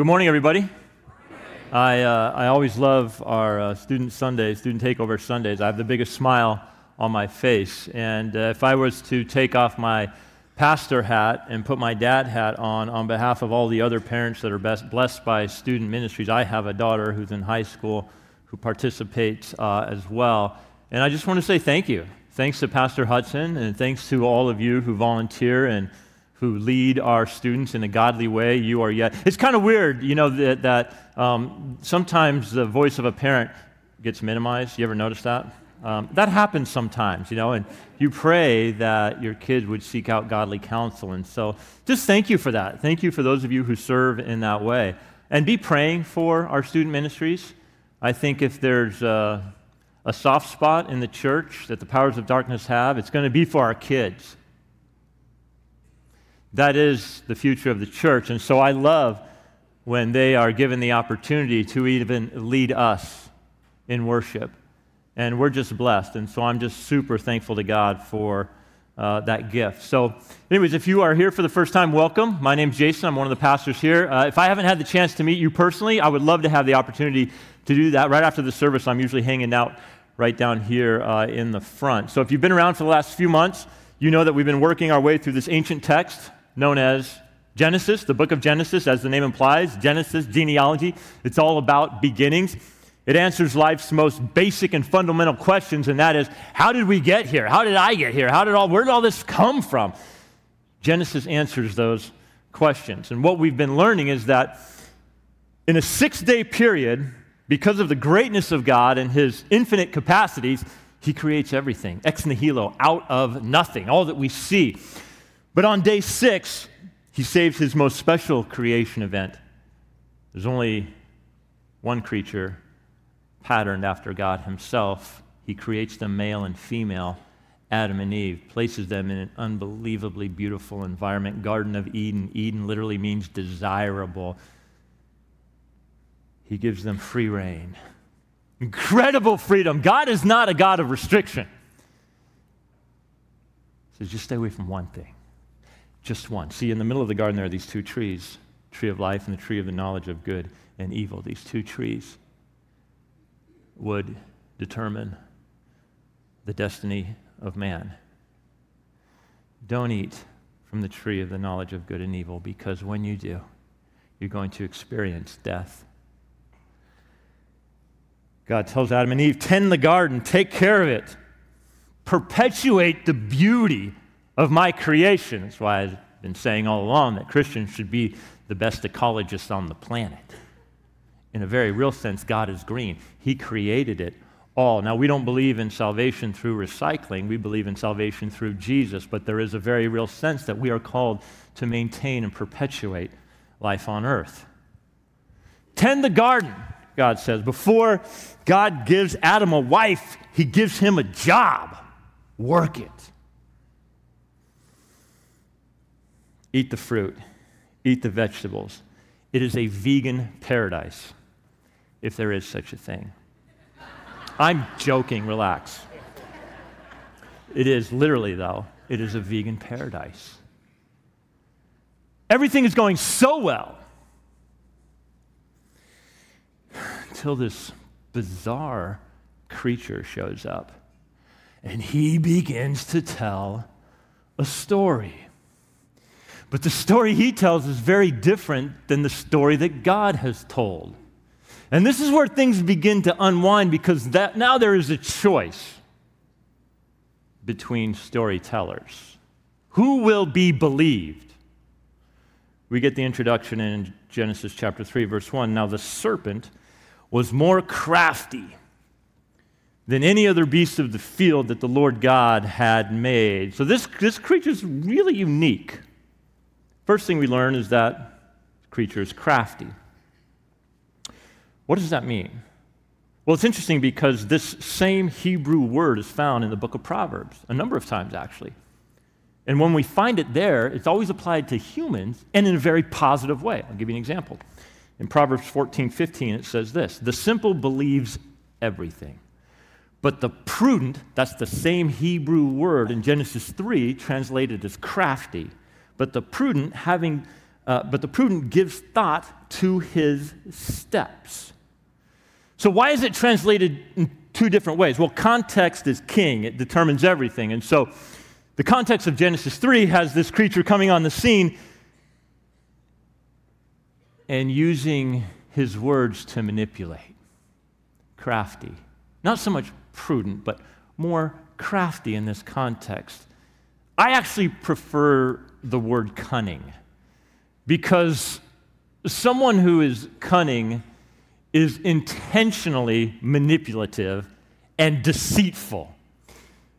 Good morning, everybody. I, uh, I always love our uh, student Sundays, student takeover Sundays. I have the biggest smile on my face. And uh, if I was to take off my pastor hat and put my dad hat on on behalf of all the other parents that are best blessed by student ministries, I have a daughter who's in high school who participates uh, as well. And I just want to say thank you. Thanks to Pastor Hudson, and thanks to all of you who volunteer and who lead our students in a godly way, you are yet. It's kind of weird, you know, that, that um, sometimes the voice of a parent gets minimized. You ever notice that? Um, that happens sometimes, you know, and you pray that your kids would seek out godly counsel. And so just thank you for that. Thank you for those of you who serve in that way. And be praying for our student ministries. I think if there's a, a soft spot in the church that the powers of darkness have, it's going to be for our kids. That is the future of the church. And so I love when they are given the opportunity to even lead us in worship. And we're just blessed. And so I'm just super thankful to God for uh, that gift. So, anyways, if you are here for the first time, welcome. My name's Jason. I'm one of the pastors here. Uh, if I haven't had the chance to meet you personally, I would love to have the opportunity to do that. Right after the service, I'm usually hanging out right down here uh, in the front. So, if you've been around for the last few months, you know that we've been working our way through this ancient text known as Genesis, the book of Genesis, as the name implies. Genesis, genealogy. It's all about beginnings. It answers life's most basic and fundamental questions, and that is how did we get here? How did I get here? How did all, where did all this come from? Genesis answers those questions. And what we've been learning is that in a six day period, because of the greatness of God and his infinite capacities, he creates everything, ex nihilo, out of nothing, all that we see. But on day six, he saves his most special creation event. There's only one creature patterned after God himself. He creates them male and female, Adam and Eve, places them in an unbelievably beautiful environment. Garden of Eden. Eden literally means desirable. He gives them free reign. Incredible freedom. God is not a God of restriction. He says, just stay away from one thing. Just one. See, in the middle of the garden, there are these two trees tree of life and the tree of the knowledge of good and evil. These two trees would determine the destiny of man. Don't eat from the tree of the knowledge of good and evil because when you do, you're going to experience death. God tells Adam and Eve, tend the garden, take care of it, perpetuate the beauty of my creation. That's why I've been saying all along that Christians should be the best ecologists on the planet. In a very real sense, God is green. He created it all. Now, we don't believe in salvation through recycling, we believe in salvation through Jesus, but there is a very real sense that we are called to maintain and perpetuate life on earth. Tend the garden, God says. Before God gives Adam a wife, he gives him a job. Work it. Eat the fruit, eat the vegetables. It is a vegan paradise, if there is such a thing. I'm joking, relax. It is literally, though, it is a vegan paradise. Everything is going so well until this bizarre creature shows up and he begins to tell a story. But the story he tells is very different than the story that God has told. And this is where things begin to unwind because that, now there is a choice between storytellers. Who will be believed? We get the introduction in Genesis chapter 3, verse 1. Now the serpent was more crafty than any other beast of the field that the Lord God had made. So this, this creature is really unique. First thing we learn is that creature is crafty. What does that mean? Well, it's interesting because this same Hebrew word is found in the book of Proverbs, a number of times actually. And when we find it there, it's always applied to humans and in a very positive way. I'll give you an example. In Proverbs 14, 15, it says this The simple believes everything. But the prudent, that's the same Hebrew word in Genesis 3, translated as crafty, but the prudent, having uh, but the prudent gives thought to his steps. So, why is it translated in two different ways? Well, context is king, it determines everything. And so, the context of Genesis 3 has this creature coming on the scene and using his words to manipulate. Crafty. Not so much prudent, but more crafty in this context. I actually prefer the word cunning because someone who is cunning is intentionally manipulative and deceitful.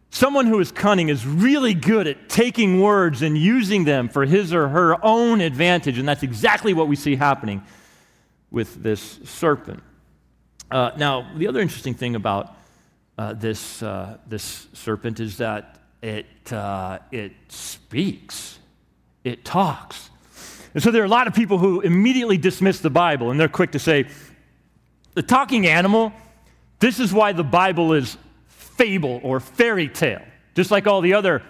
Someone who is cunning is really good at taking words and using them for his or her own advantage, and that's exactly what we see happening with this serpent. Uh, now, the other interesting thing about uh, this, uh, this serpent is that it, uh, it speaks, it talks. And so there are a lot of people who immediately dismiss the Bible, and they're quick to say, the talking animal, this is why the Bible is fable or fairy tale, just like all the other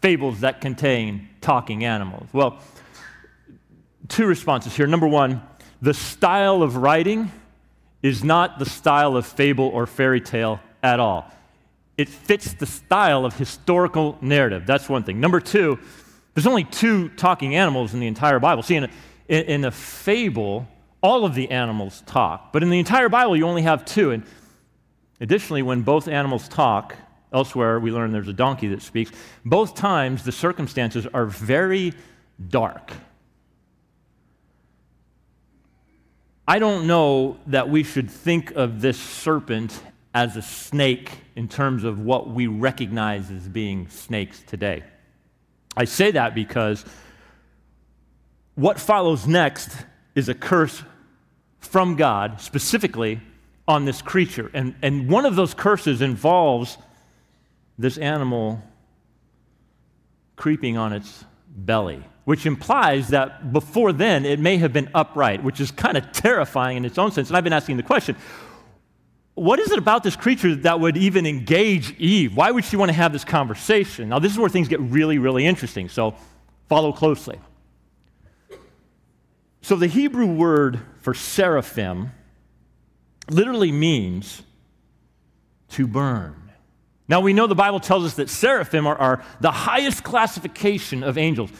fables that contain talking animals? Well, two responses here. Number one, the style of writing is not the style of fable or fairy tale at all. It fits the style of historical narrative. That's one thing. Number two, there's only two talking animals in the entire Bible. See, in a, in a fable, all of the animals talk, but in the entire Bible, you only have two. And Additionally, when both animals talk, elsewhere we learn there's a donkey that speaks, both times the circumstances are very dark. I don't know that we should think of this serpent as a snake in terms of what we recognize as being snakes today. I say that because what follows next is a curse from God, specifically on this creature. And, and one of those curses involves this animal creeping on its belly, which implies that before then it may have been upright, which is kind of terrifying in its own sense. And I've been asking the question what is it about this creature that would even engage Eve? Why would she want to have this conversation? Now, this is where things get really, really interesting, so follow closely. So, the Hebrew word for seraphim literally means to burn. Now, we know the Bible tells us that seraphim are, are the highest classification of angels.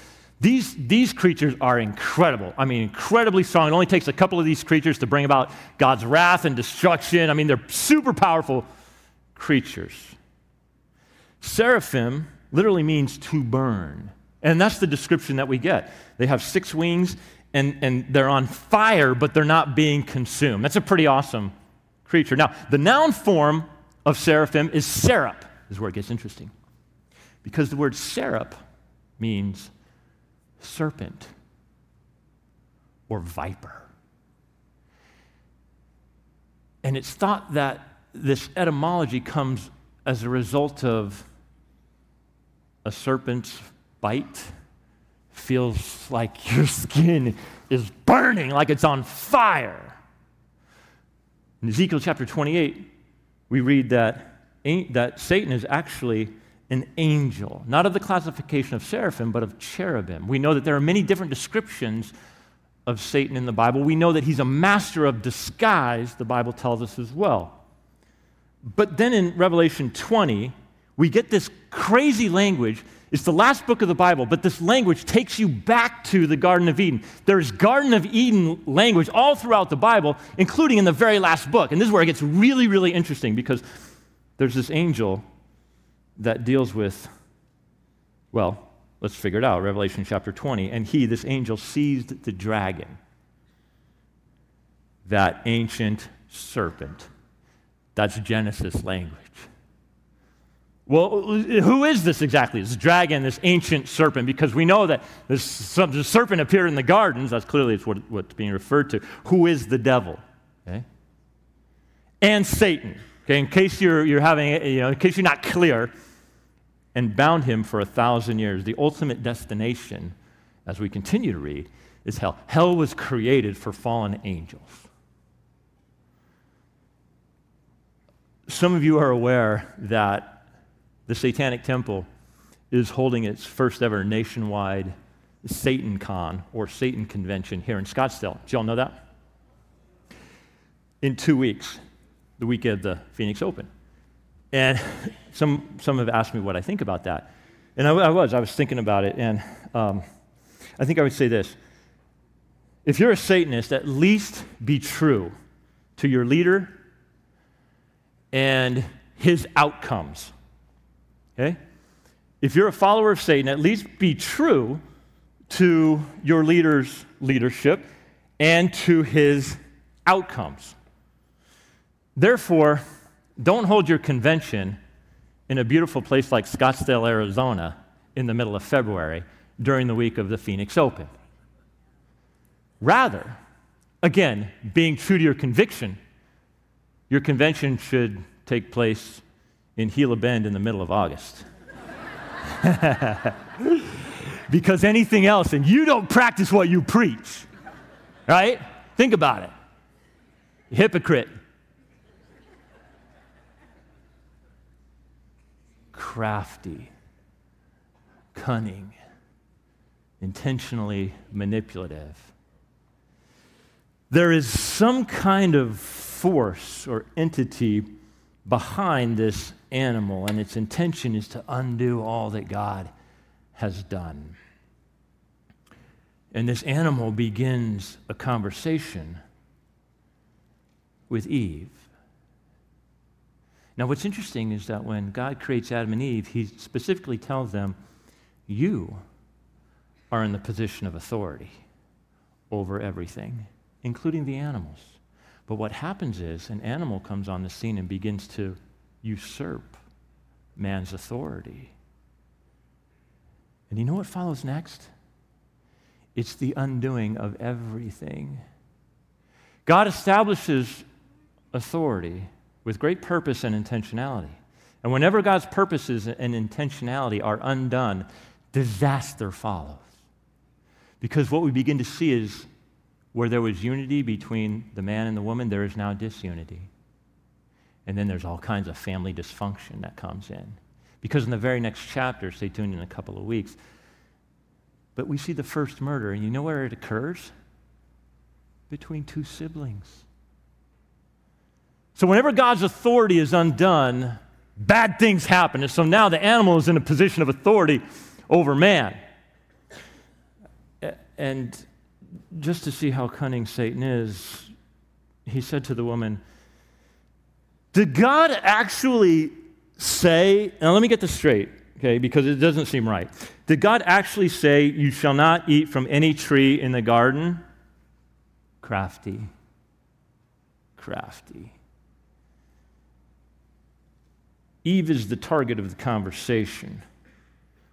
These, these creatures are incredible. I mean, incredibly strong. It only takes a couple of these creatures to bring about God's wrath and destruction. I mean, they're super powerful creatures. Seraphim literally means to burn. And that's the description that we get. They have six wings and, and they're on fire, but they're not being consumed. That's a pretty awesome creature. Now, the noun form of seraphim is seraph, is where it gets interesting. Because the word seraph means serpent or viper. And it's thought that this etymology comes as a result of a serpent's bite feels like your skin is burning, like it's on fire. In Ezekiel chapter 28, we read that, that Satan is actually an angel, not of the classification of seraphim, but of cherubim. We know that there are many different descriptions of Satan in the Bible. We know that he's a master of disguise, the Bible tells us as well. But then in Revelation 20, we get this crazy language it's the last book of the Bible, but this language takes you back to the Garden of Eden. There's Garden of Eden language all throughout the Bible, including in the very last book. And this is where it gets really, really interesting because there's this angel that deals with, well, let's figure it out Revelation chapter 20. And he, this angel, seized the dragon, that ancient serpent. That's Genesis language. Well, who is this exactly? This dragon, this ancient serpent, because we know that this, serpent appeared in the gardens. That's clearly what, what's being referred to. Who is the devil? Okay? And Satan. Okay, in case you're, you're having, you know, in case you're not clear, and bound him for a thousand years. The ultimate destination, as we continue to read, is hell. Hell was created for fallen angels. Some of you are aware that the Satanic Temple is holding its first ever nationwide Satan Con or Satan Convention here in Scottsdale. Did y'all know that? In two weeks, the week of the Phoenix Open. And some, some have asked me what I think about that. And I, I was, I was thinking about it, and um, I think I would say this. If you're a Satanist, at least be true to your leader and his outcomes. Okay? If you're a follower of Satan, at least be true to your leader's leadership and to his outcomes. Therefore, don't hold your convention in a beautiful place like Scottsdale, Arizona, in the middle of February during the week of the Phoenix Open. Rather, again, being true to your conviction, your convention should take place in Gila Bend in the middle of August. because anything else, and you don't practice what you preach, right? Think about it. Hypocrite. Crafty, cunning, intentionally manipulative. There is some kind of force or entity behind this animal, and its intention is to undo all that God has done. And this animal begins a conversation with Eve. Now, what's interesting is that when God creates Adam and Eve, he specifically tells them, You are in the position of authority over everything, including the animals. But what happens is an animal comes on the scene and begins to usurp man's authority. And you know what follows next? It's the undoing of everything. God establishes authority with great purpose and intentionality. And whenever God's purposes and intentionality are undone, disaster follows. Because what we begin to see is where there was unity between the man and the woman, there is now disunity. And then there's all kinds of family dysfunction that comes in. Because in the very next chapter, stay tuned in a couple of weeks, but we see the first murder, and you know where it occurs? Between two siblings. So, whenever God's authority is undone, bad things happen. And so now the animal is in a position of authority over man. And just to see how cunning Satan is, he said to the woman, Did God actually say, now let me get this straight, okay, because it doesn't seem right. Did God actually say, You shall not eat from any tree in the garden? Crafty. Crafty. Eve is the target of the conversation.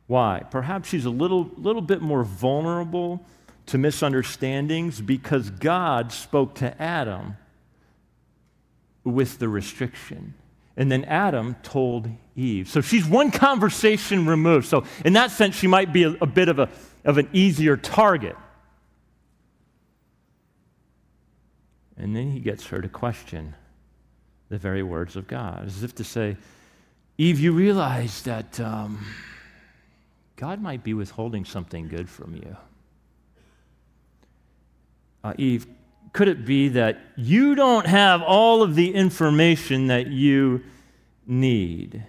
Why? Perhaps she's a little, little bit more vulnerable to misunderstandings because God spoke to Adam with the restriction. And then Adam told Eve. So she's one conversation removed. So, in that sense, she might be a, a bit of, a, of an easier target. And then he gets her to question the very words of God, as if to say, Eve, you realize that um, God might be withholding something good from you uh, Eve, could it be that you don't have all of the information that you need?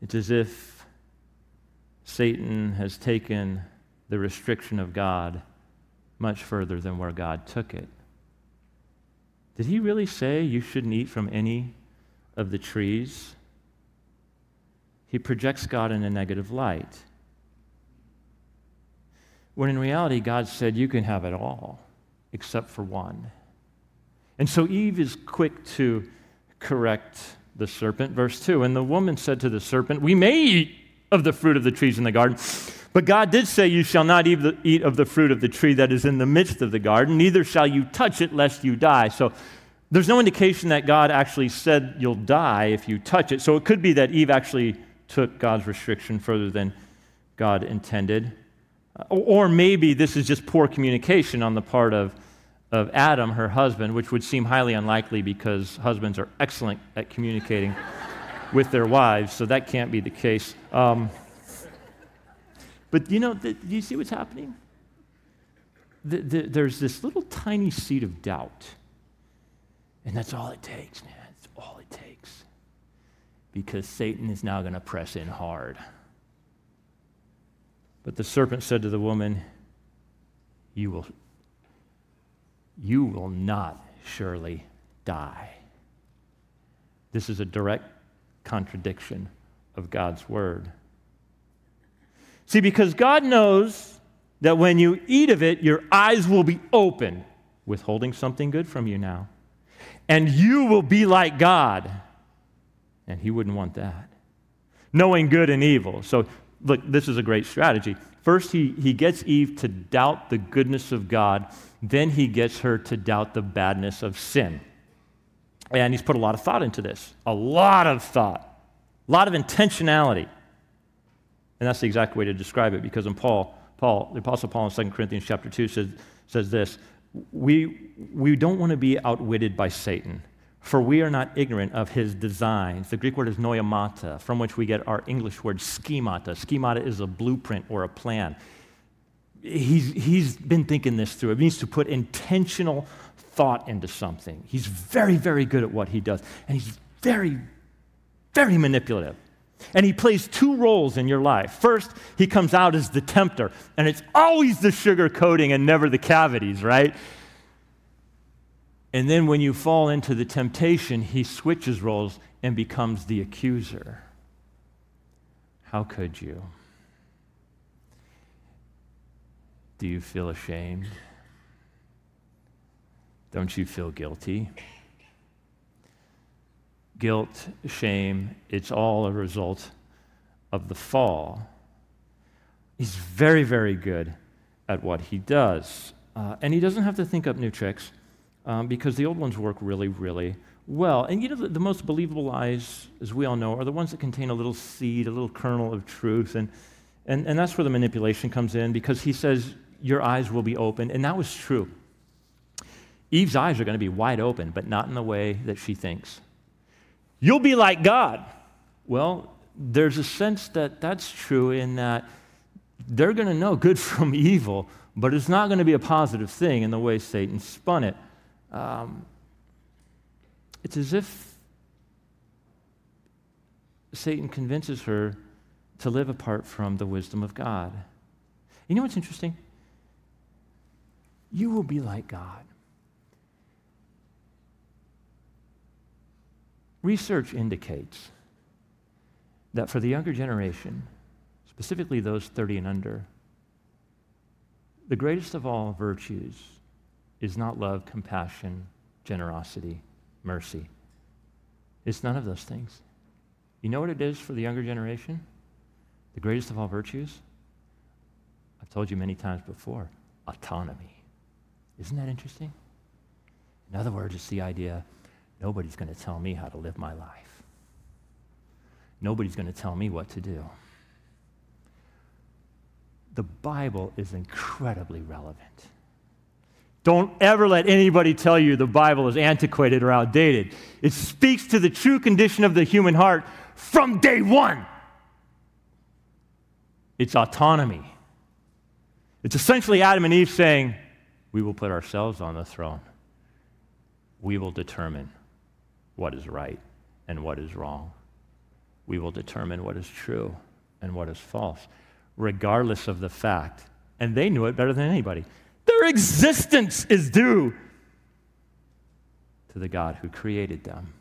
It's as if Satan has taken the restriction of God much further than where God took it. Did he really say you shouldn't eat from any of the trees? He projects God in a negative light. When in reality, God said, You can have it all except for one. And so Eve is quick to correct the serpent. Verse 2 And the woman said to the serpent, We may eat of the fruit of the trees in the garden. But God did say, You shall not eat of the fruit of the tree that is in the midst of the garden, neither shall you touch it, lest you die. So there's no indication that God actually said you'll die if you touch it. So it could be that Eve actually took God's restriction further than God intended. Or maybe this is just poor communication on the part of, of Adam, her husband, which would seem highly unlikely because husbands are excellent at communicating with their wives, so that can't be the case. Um, But you know, do you see what's happening? The, the, there's this little tiny seed of doubt. And that's all it takes, man. It's all it takes. Because Satan is now going to press in hard. But the serpent said to the woman, You will, you will not surely die. This is a direct contradiction of God's word. See, because God knows that when you eat of it, your eyes will be open, withholding something good from you now. And you will be like God. And He wouldn't want that. Knowing good and evil. So, look, this is a great strategy. First, he, he gets Eve to doubt the goodness of God, then, he gets her to doubt the badness of sin. And he's put a lot of thought into this a lot of thought, a lot of intentionality. And that's the exact way to describe it because in Paul, Paul, the Apostle Paul in 2 Corinthians chapter 2 says, says this we, we don't want to be outwitted by Satan, for we are not ignorant of his designs. The Greek word is noemata, from which we get our English word schemata. Schemata is a blueprint or a plan. He's, he's been thinking this through. It means to put intentional thought into something. He's very, very good at what he does, and he's very, very manipulative. And he plays two roles in your life. First, he comes out as the tempter, and it's always the sugar coating and never the cavities, right? And then when you fall into the temptation, he switches roles and becomes the accuser. How could you? Do you feel ashamed? Don't you feel guilty? Guilt, shame, it's all a result of the fall. He's very, very good at what he does. Uh, and he doesn't have to think up new tricks um, because the old ones work really, really well. And you know, the, the, most believable lies, as we all know, are the ones that contain a little seed, a little kernel of truth. And, and, and that's where the manipulation comes in because he says, Your eyes will be open. And that was true. Eve's eyes are going to be wide open, but not in the way that she thinks. You'll be like God. Well, there's a sense that that's true in that they're going to know good from evil, but it's not going to be a positive thing in the way Satan spun it. Um, it's as if Satan convinces her to live apart from the wisdom of God. You know what's interesting? You will be like God. Research indicates that for the younger generation, specifically those 30 and under, the greatest of all virtues is not love, compassion, generosity, mercy. It's none of those things. You know what it is for the younger generation? The greatest of all virtues? I've told you many times before autonomy. Isn't that interesting? In other words, it's the idea Nobody's going to tell me how to live my life. Nobody's going to tell me what to do. The Bible is incredibly relevant. Don't ever let anybody tell you the Bible is antiquated or outdated. It speaks to the true condition of the human heart from day one. It's autonomy. It's essentially Adam and Eve saying, We will put ourselves on the throne. We will determine what is right and what is wrong. We will determine what is true and what is false, regardless of the fact. And they knew it better than anybody. Their existence is due to the God who created them.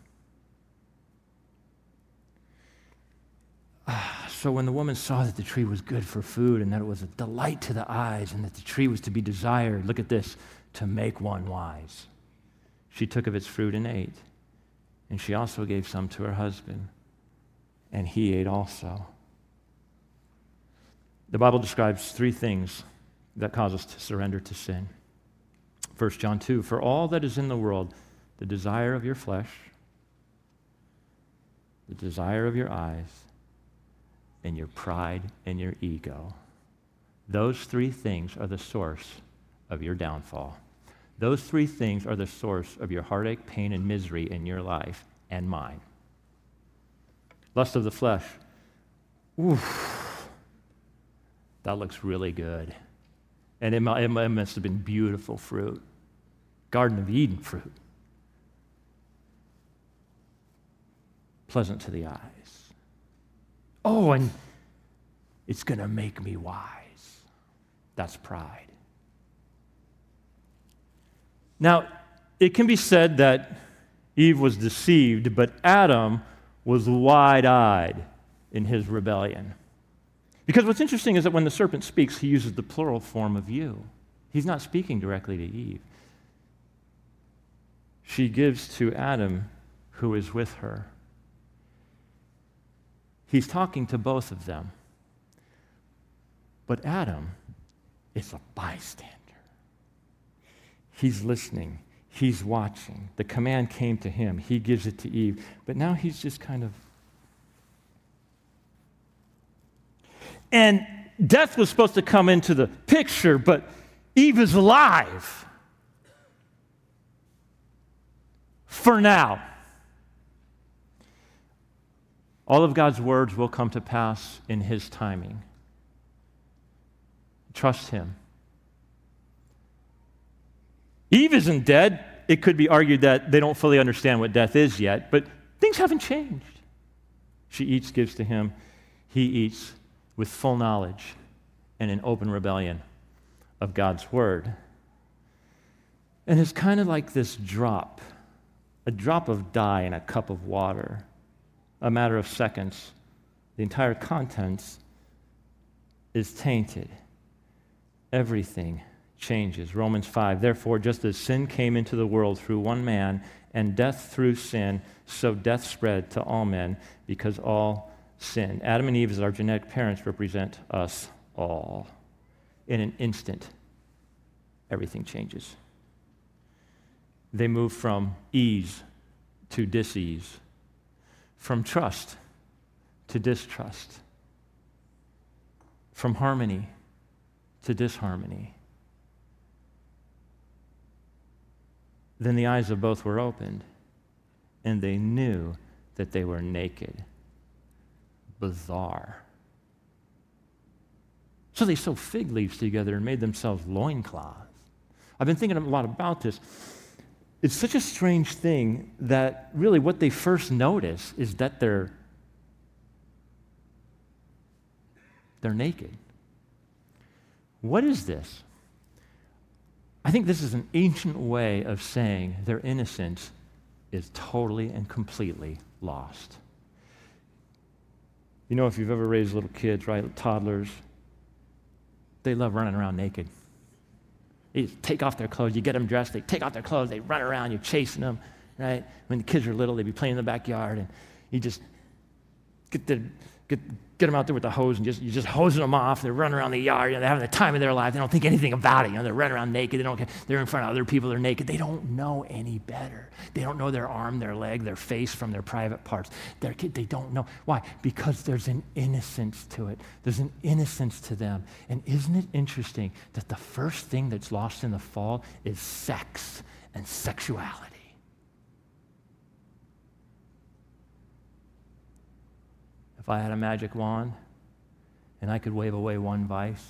Ah, so when the woman saw that the tree was good for food and that it was a delight to the eyes and that the tree was to be desired, look at this, to make one wise, she took of its fruit and ate. And she also gave some to her husband, and he ate also. The Bible describes three things that cause us to surrender to sin. 1 John 2 For all that is in the world, the desire of your flesh, the desire of your eyes, and your pride and your ego, those three things are the source of your downfall. Those three things are the source of your heartache, pain, and misery in your life and mine. Lust of the flesh. Oof. That looks really good. And it, it must have been beautiful fruit. Garden of Eden fruit. Pleasant to the eyes. Oh, and it's going to make me wise. That's pride. Now, it can be said that Eve was deceived, but Adam was wide eyed in his rebellion. Because what's interesting is that when the serpent speaks, he uses the plural form of you. He's not speaking directly to Eve. She gives to Adam, who is with her. He's talking to both of them. But Adam is a bystander. He's listening, he's watching. The command came to him, he gives it to Eve. But now he's just kind of And death was supposed to come into the picture, but Eve is alive. For now. All of God's words will come to pass in His timing. Trust Him. Eve isn't dead. It could be argued that they don't fully understand what death is yet, but things haven't changed. She eats, gives to him. He eats, with full knowledge and in open rebellion of God's word. And it's kind of like this drop, a drop of dye in a cup of water, a matter of seconds. The entire contents is tainted. Everything changes. Romans 5. Therefore, just as sin came into the world through one man, and death through sin, so death spread to all men because all sin. Adam and Eve, as our genetic parents, represent us all. In an instant, everything changes. They move from ease to disease, from trust to distrust, from harmony to disharmony. Then the eyes of both were opened, and they knew that they were naked bizarre. So they sewed fig leaves together and made themselves loincloths. I've been thinking a lot about this. It's such a strange thing that really what they first notice is that they're they're naked. What is this? I think this is an ancient way of saying their innocence is totally and completely lost. You know, if you've ever raised little kids, right, toddlers, they love running around naked. You take off their clothes, you get them dressed, they take off their clothes, they run around, you're chasing them, right? When the kids are little, they'd be playing in the backyard, and you just get the get, get them out there with the hose and just, you're just hosing them off. They're running around the yard. You know, they're having the time of their life. They don't think anything about it. You know, they're running around naked. They don't. They're in front of other people. They're naked. They don't know any better. They don't know their arm, their leg, their face from their private parts. Their kid, they don't know. Why? Because there's an innocence to it. There's an innocence to them. And isn't it interesting that the first thing that's lost in the fall is sex and sexuality? If I had a magic wand and I could wave away one vice,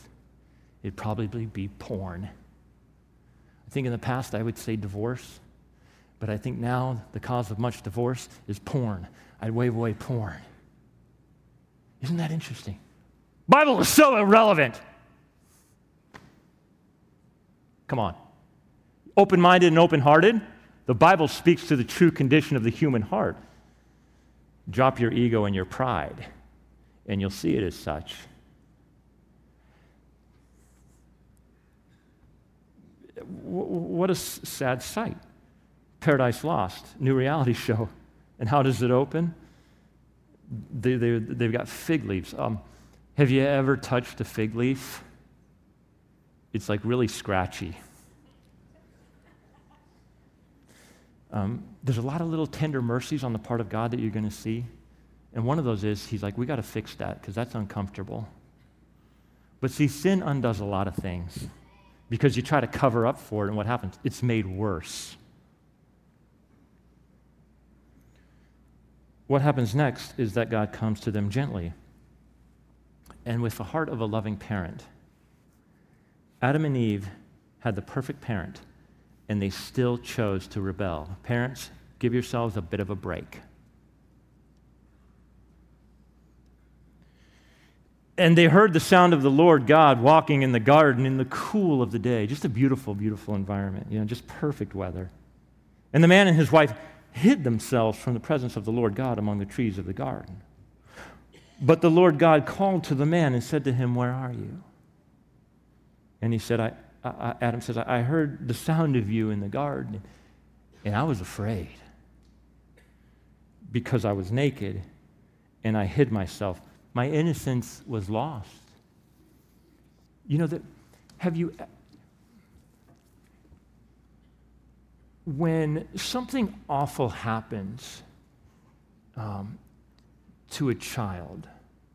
it'd probably be porn. I think in the past I would say divorce, but I think now the cause of much divorce is porn. I'd wave away porn. Isn't that interesting? Bible is so irrelevant. Come on. Open minded and open hearted, the Bible speaks to the true condition of the human heart. Drop your ego and your pride, and you'll see it as such. What a sad sight. Paradise Lost, new reality show. And how does it open? They, they, they've got fig leaves. Um, have you ever touched a fig leaf? It's like really scratchy. Um, there's a lot of little tender mercies on the part of God that you're going to see. And one of those is, He's like, we got to fix that because that's uncomfortable. But see, sin undoes a lot of things because you try to cover up for it, and what happens? It's made worse. What happens next is that God comes to them gently. and with the heart of a loving parent, Adam and Eve had the perfect parent, and they still chose to rebel. Parents, give yourselves a bit of a break. And they heard the sound of the Lord God walking in the garden in the cool of the day. Just a beautiful, beautiful environment, you know, just perfect weather. And the man and his wife hid themselves from the presence of the Lord God among the trees of the garden. But the Lord God called to the man and said to him, Where are you? And he said, I, I, Adam says, I heard the sound of you in the garden, and I was afraid because I was naked and I hid myself. My innocence was lost. You know that have you when something awful happens um, to a child,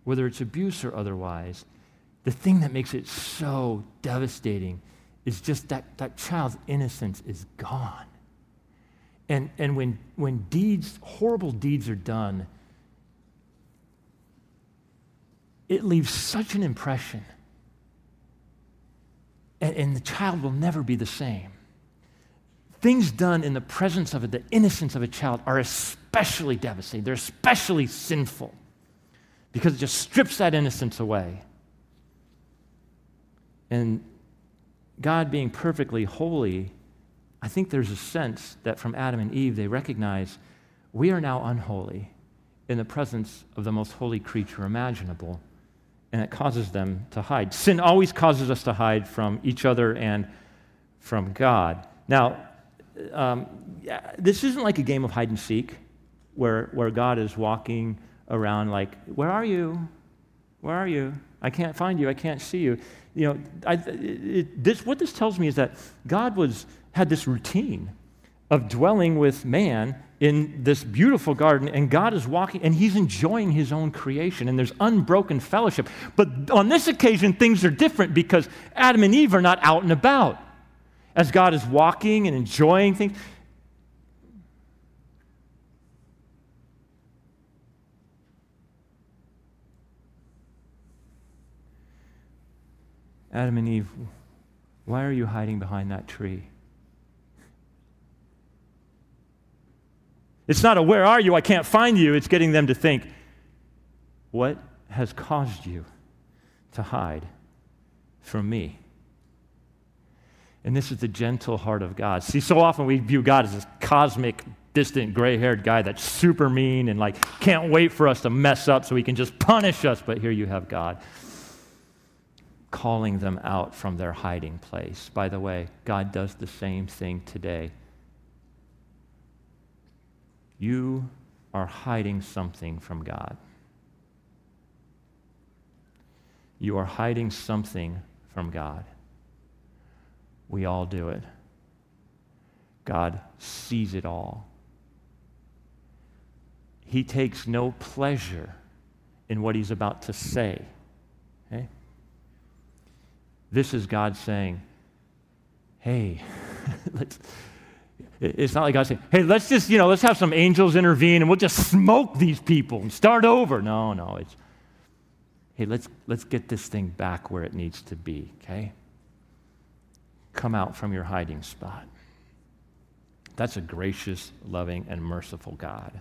whether it's abuse or otherwise, the thing that makes it so devastating is just that that child's innocence is gone. And, and when, when deeds, horrible deeds are done, it leaves such an impression. And, and the child will never be the same. Things done in the presence of it, the innocence of a child, are especially devastating. They're especially sinful because it just strips that innocence away. And God being perfectly holy, I think there's a sense that from Adam and Eve, they recognize we are now unholy in the presence of the most holy creature imaginable, and it causes them to hide. Sin always causes us to hide from each other and from God. Now, um, this isn't like a game of hide and seek where, where God is walking around like, Where are you? Where are you? I can't find you. I can't see you. You know, I, it, this, what this tells me is that God was, had this routine of dwelling with man in this beautiful garden, and God is walking, and He's enjoying His own creation, and there's unbroken fellowship. But on this occasion, things are different because Adam and Eve are not out and about. As God is walking and enjoying things, Adam and Eve, why are you hiding behind that tree? It's not a where are you, I can't find you. It's getting them to think, what has caused you to hide from me? And this is the gentle heart of God. See, so often we view God as this cosmic, distant, gray haired guy that's super mean and like can't wait for us to mess up so he can just punish us. But here you have God calling them out from their hiding place. By the way, God does the same thing today. You are hiding something from God. You are hiding something from God. We all do it. God sees it all. He takes no pleasure in what he's about to say. Okay? This is God saying, hey, let's. It's not like God saying, hey, let's just, you know, let's have some angels intervene and we'll just smoke these people and start over. No, no. It's, hey, let's, let's get this thing back where it needs to be, okay? Come out from your hiding spot. That's a gracious, loving, and merciful God.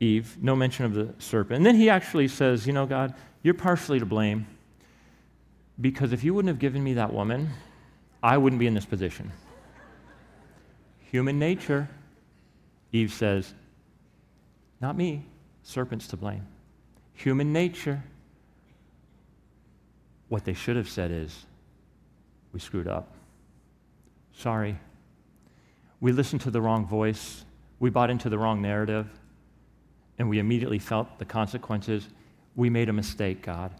Eve, no mention of the serpent. And then he actually says, You know, God, you're partially to blame because if you wouldn't have given me that woman, I wouldn't be in this position. Human nature, Eve says, Not me, serpent's to blame. Human nature. What they should have said is, We screwed up. Sorry. We listened to the wrong voice. We bought into the wrong narrative and we immediately felt the consequences. We made a mistake, God.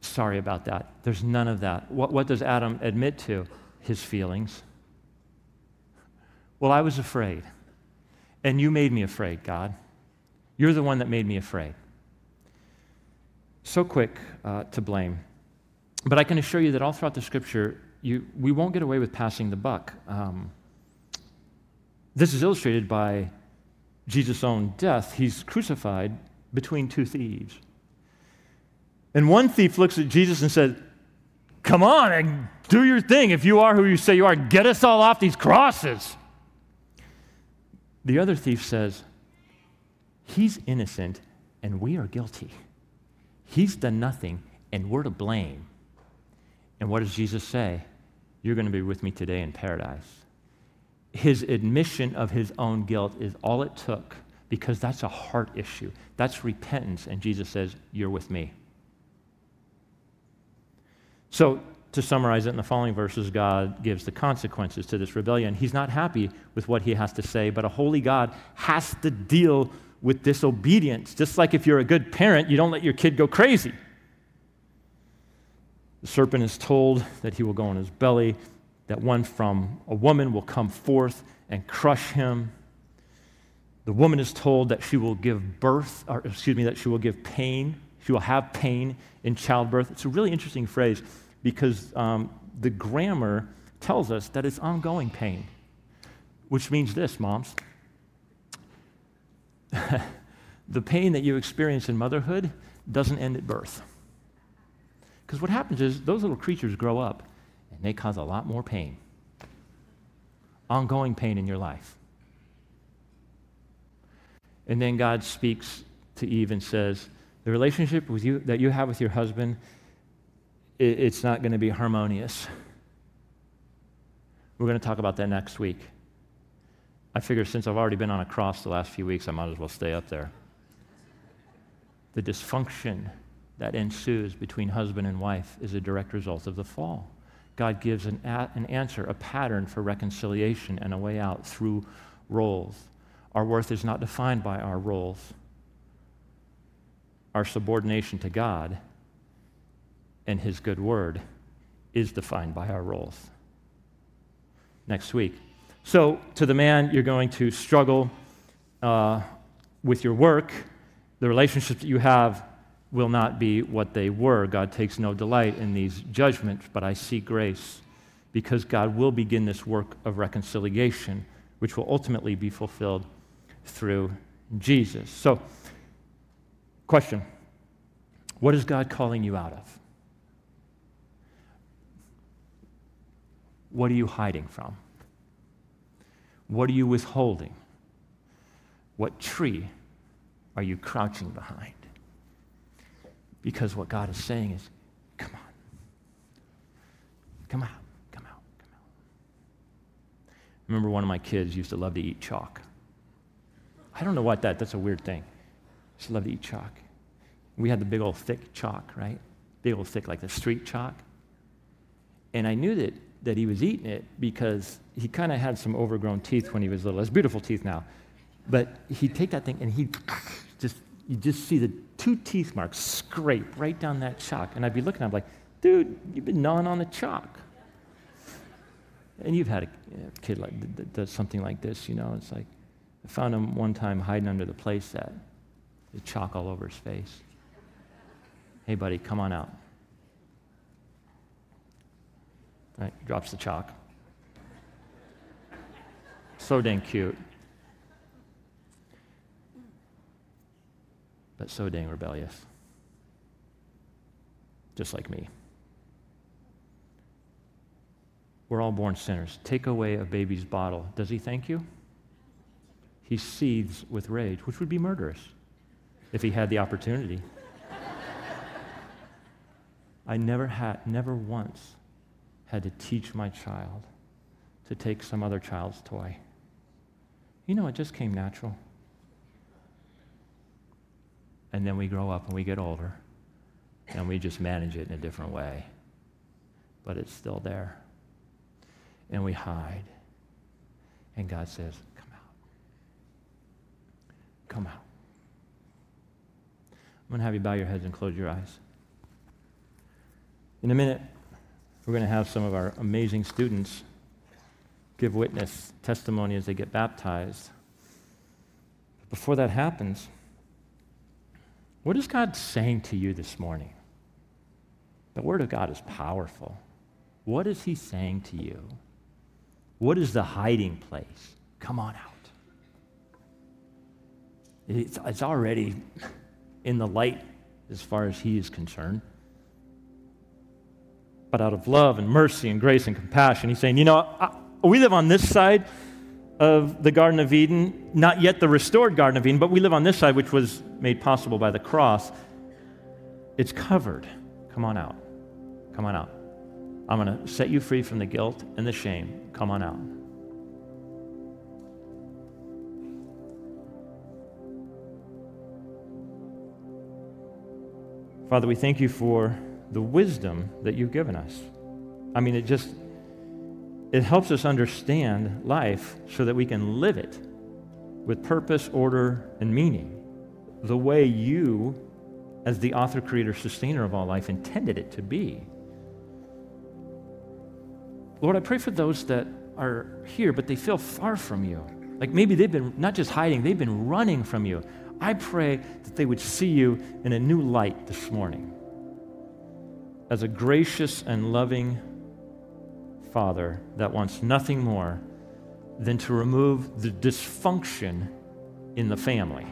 Sorry about that. There's none of that. What, what does Adam admit to? His feelings. Well, I was afraid. And you made me afraid, God. You're the one that made me afraid. So quick uh, to blame. But I can assure you that all throughout the scripture, you, we won't get away with passing the buck. Um, this is illustrated by Jesus' own death. He's crucified between two thieves. And one thief looks at Jesus and says, Come on and do your thing. If you are who you say you are, get us all off these crosses. The other thief says, He's innocent and we are guilty. He's done nothing and we're to blame. And what does Jesus say? You're going to be with me today in paradise. His admission of his own guilt is all it took because that's a heart issue. That's repentance. And Jesus says, You're with me. So, to summarize it in the following verses, God gives the consequences to this rebellion. He's not happy with what he has to say, but a holy God has to deal with disobedience. Just like if you're a good parent, you don't let your kid go crazy. The serpent is told that he will go on his belly, that one from a woman will come forth and crush him. The woman is told that she will give birth, or excuse me, that she will give pain. She will have pain in childbirth. It's a really interesting phrase because um, the grammar tells us that it's ongoing pain, which means this, moms. the pain that you experience in motherhood doesn't end at birth. Because what happens is those little creatures grow up they cause a lot more pain, ongoing pain in your life. And then God speaks to Eve and says, The relationship with you, that you have with your husband, it, it's not going to be harmonious. We're going to talk about that next week. I figure since I've already been on a cross the last few weeks, I might as well stay up there. The dysfunction that ensues between husband and wife is a direct result of the fall. God gives an, a- an answer, a pattern for reconciliation and a way out through roles. Our worth is not defined by our roles. Our subordination to God and His good word is defined by our roles. Next week. So, to the man, you're going to struggle uh, with your work. The relationships that you have will not be what they were. God takes no delight in these judgments, but I see grace because God will begin this work of reconciliation, which will ultimately be fulfilled through Jesus. So, question What is God calling you out of? What are you hiding from? What are you withholding? What tree are you crouching behind? Because what God is saying is, come on. Come out. Come out. Come out. I remember one of my kids used to love to eat chalk. I don't know what that, that's a weird thing. She loved to eat chalk. We had the big old thick chalk, right? Big old thick, like the street chalk. And I knew that, that he was eating it because he kind of had some overgrown teeth when he was little. Has beautiful teeth now. But he'd take that thing and he'd just, you just see the two teeth marks scrape right down that chalk. And I'd be looking at him like, dude, you've been gnawing on the chalk. And you've had a, a kid like that does something like this, you know. It's like, I found him one time hiding under the playset, the chalk all over his face. Hey, buddy, come on out. Right, drops the chalk. So dang cute. But so dang rebellious. Just like me. We're all born sinners. Take away a baby's bottle. Does he thank you? He seethes with rage, which would be murderous if he had the opportunity. I never had, never once had to teach my child to take some other child's toy. You know, it just came natural. And then we grow up and we get older and we just manage it in a different way. But it's still there. And we hide. And God says, Come out. Come out. I'm going to have you bow your heads and close your eyes. In a minute, we're going to have some of our amazing students give witness testimony as they get baptized. But Before that happens, what is God saying to you this morning? The Word of God is powerful. What is He saying to you? What is the hiding place? Come on out. It's, it's already in the light as far as He is concerned. But out of love and mercy and grace and compassion, He's saying, you know, I, we live on this side of the Garden of Eden, not yet the restored Garden of Eden, but we live on this side, which was made possible by the cross. It's covered. Come on out. Come on out. I'm going to set you free from the guilt and the shame. Come on out. Father, we thank you for the wisdom that you've given us. I mean, it just it helps us understand life so that we can live it with purpose, order, and meaning, the way you, as the author, creator, sustainer of all life, intended it to be. Lord, I pray for those that are here, but they feel far from you. Like maybe they've been not just hiding, they've been running from you. I pray that they would see you in a new light this morning as a gracious and loving Father that wants nothing more than to remove the dysfunction in the family.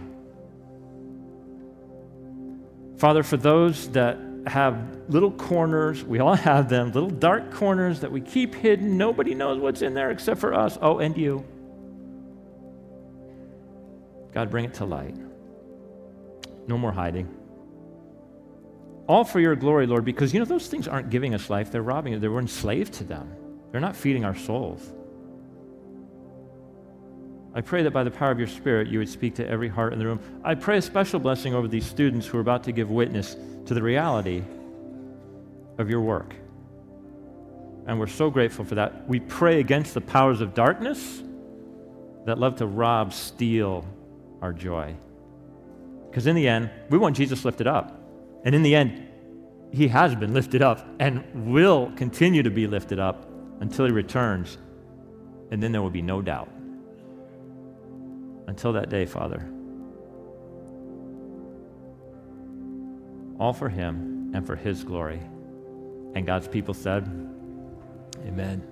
Father, for those that have little corners, we all have them, little dark corners that we keep hidden. Nobody knows what's in there except for us. Oh, and you. God, bring it to light. No more hiding. All for your glory, Lord, because you know those things aren't giving us life, they're robbing us. They were enslaved to them. They're not feeding our souls. I pray that by the power of your Spirit, you would speak to every heart in the room. I pray a special blessing over these students who are about to give witness to the reality of your work. And we're so grateful for that. We pray against the powers of darkness that love to rob, steal our joy. Because in the end, we want Jesus lifted up. And in the end, he has been lifted up and will continue to be lifted up until he returns, and then there will be no doubt. Until that day, Father, all for him and for his glory. And God's people said, Amen.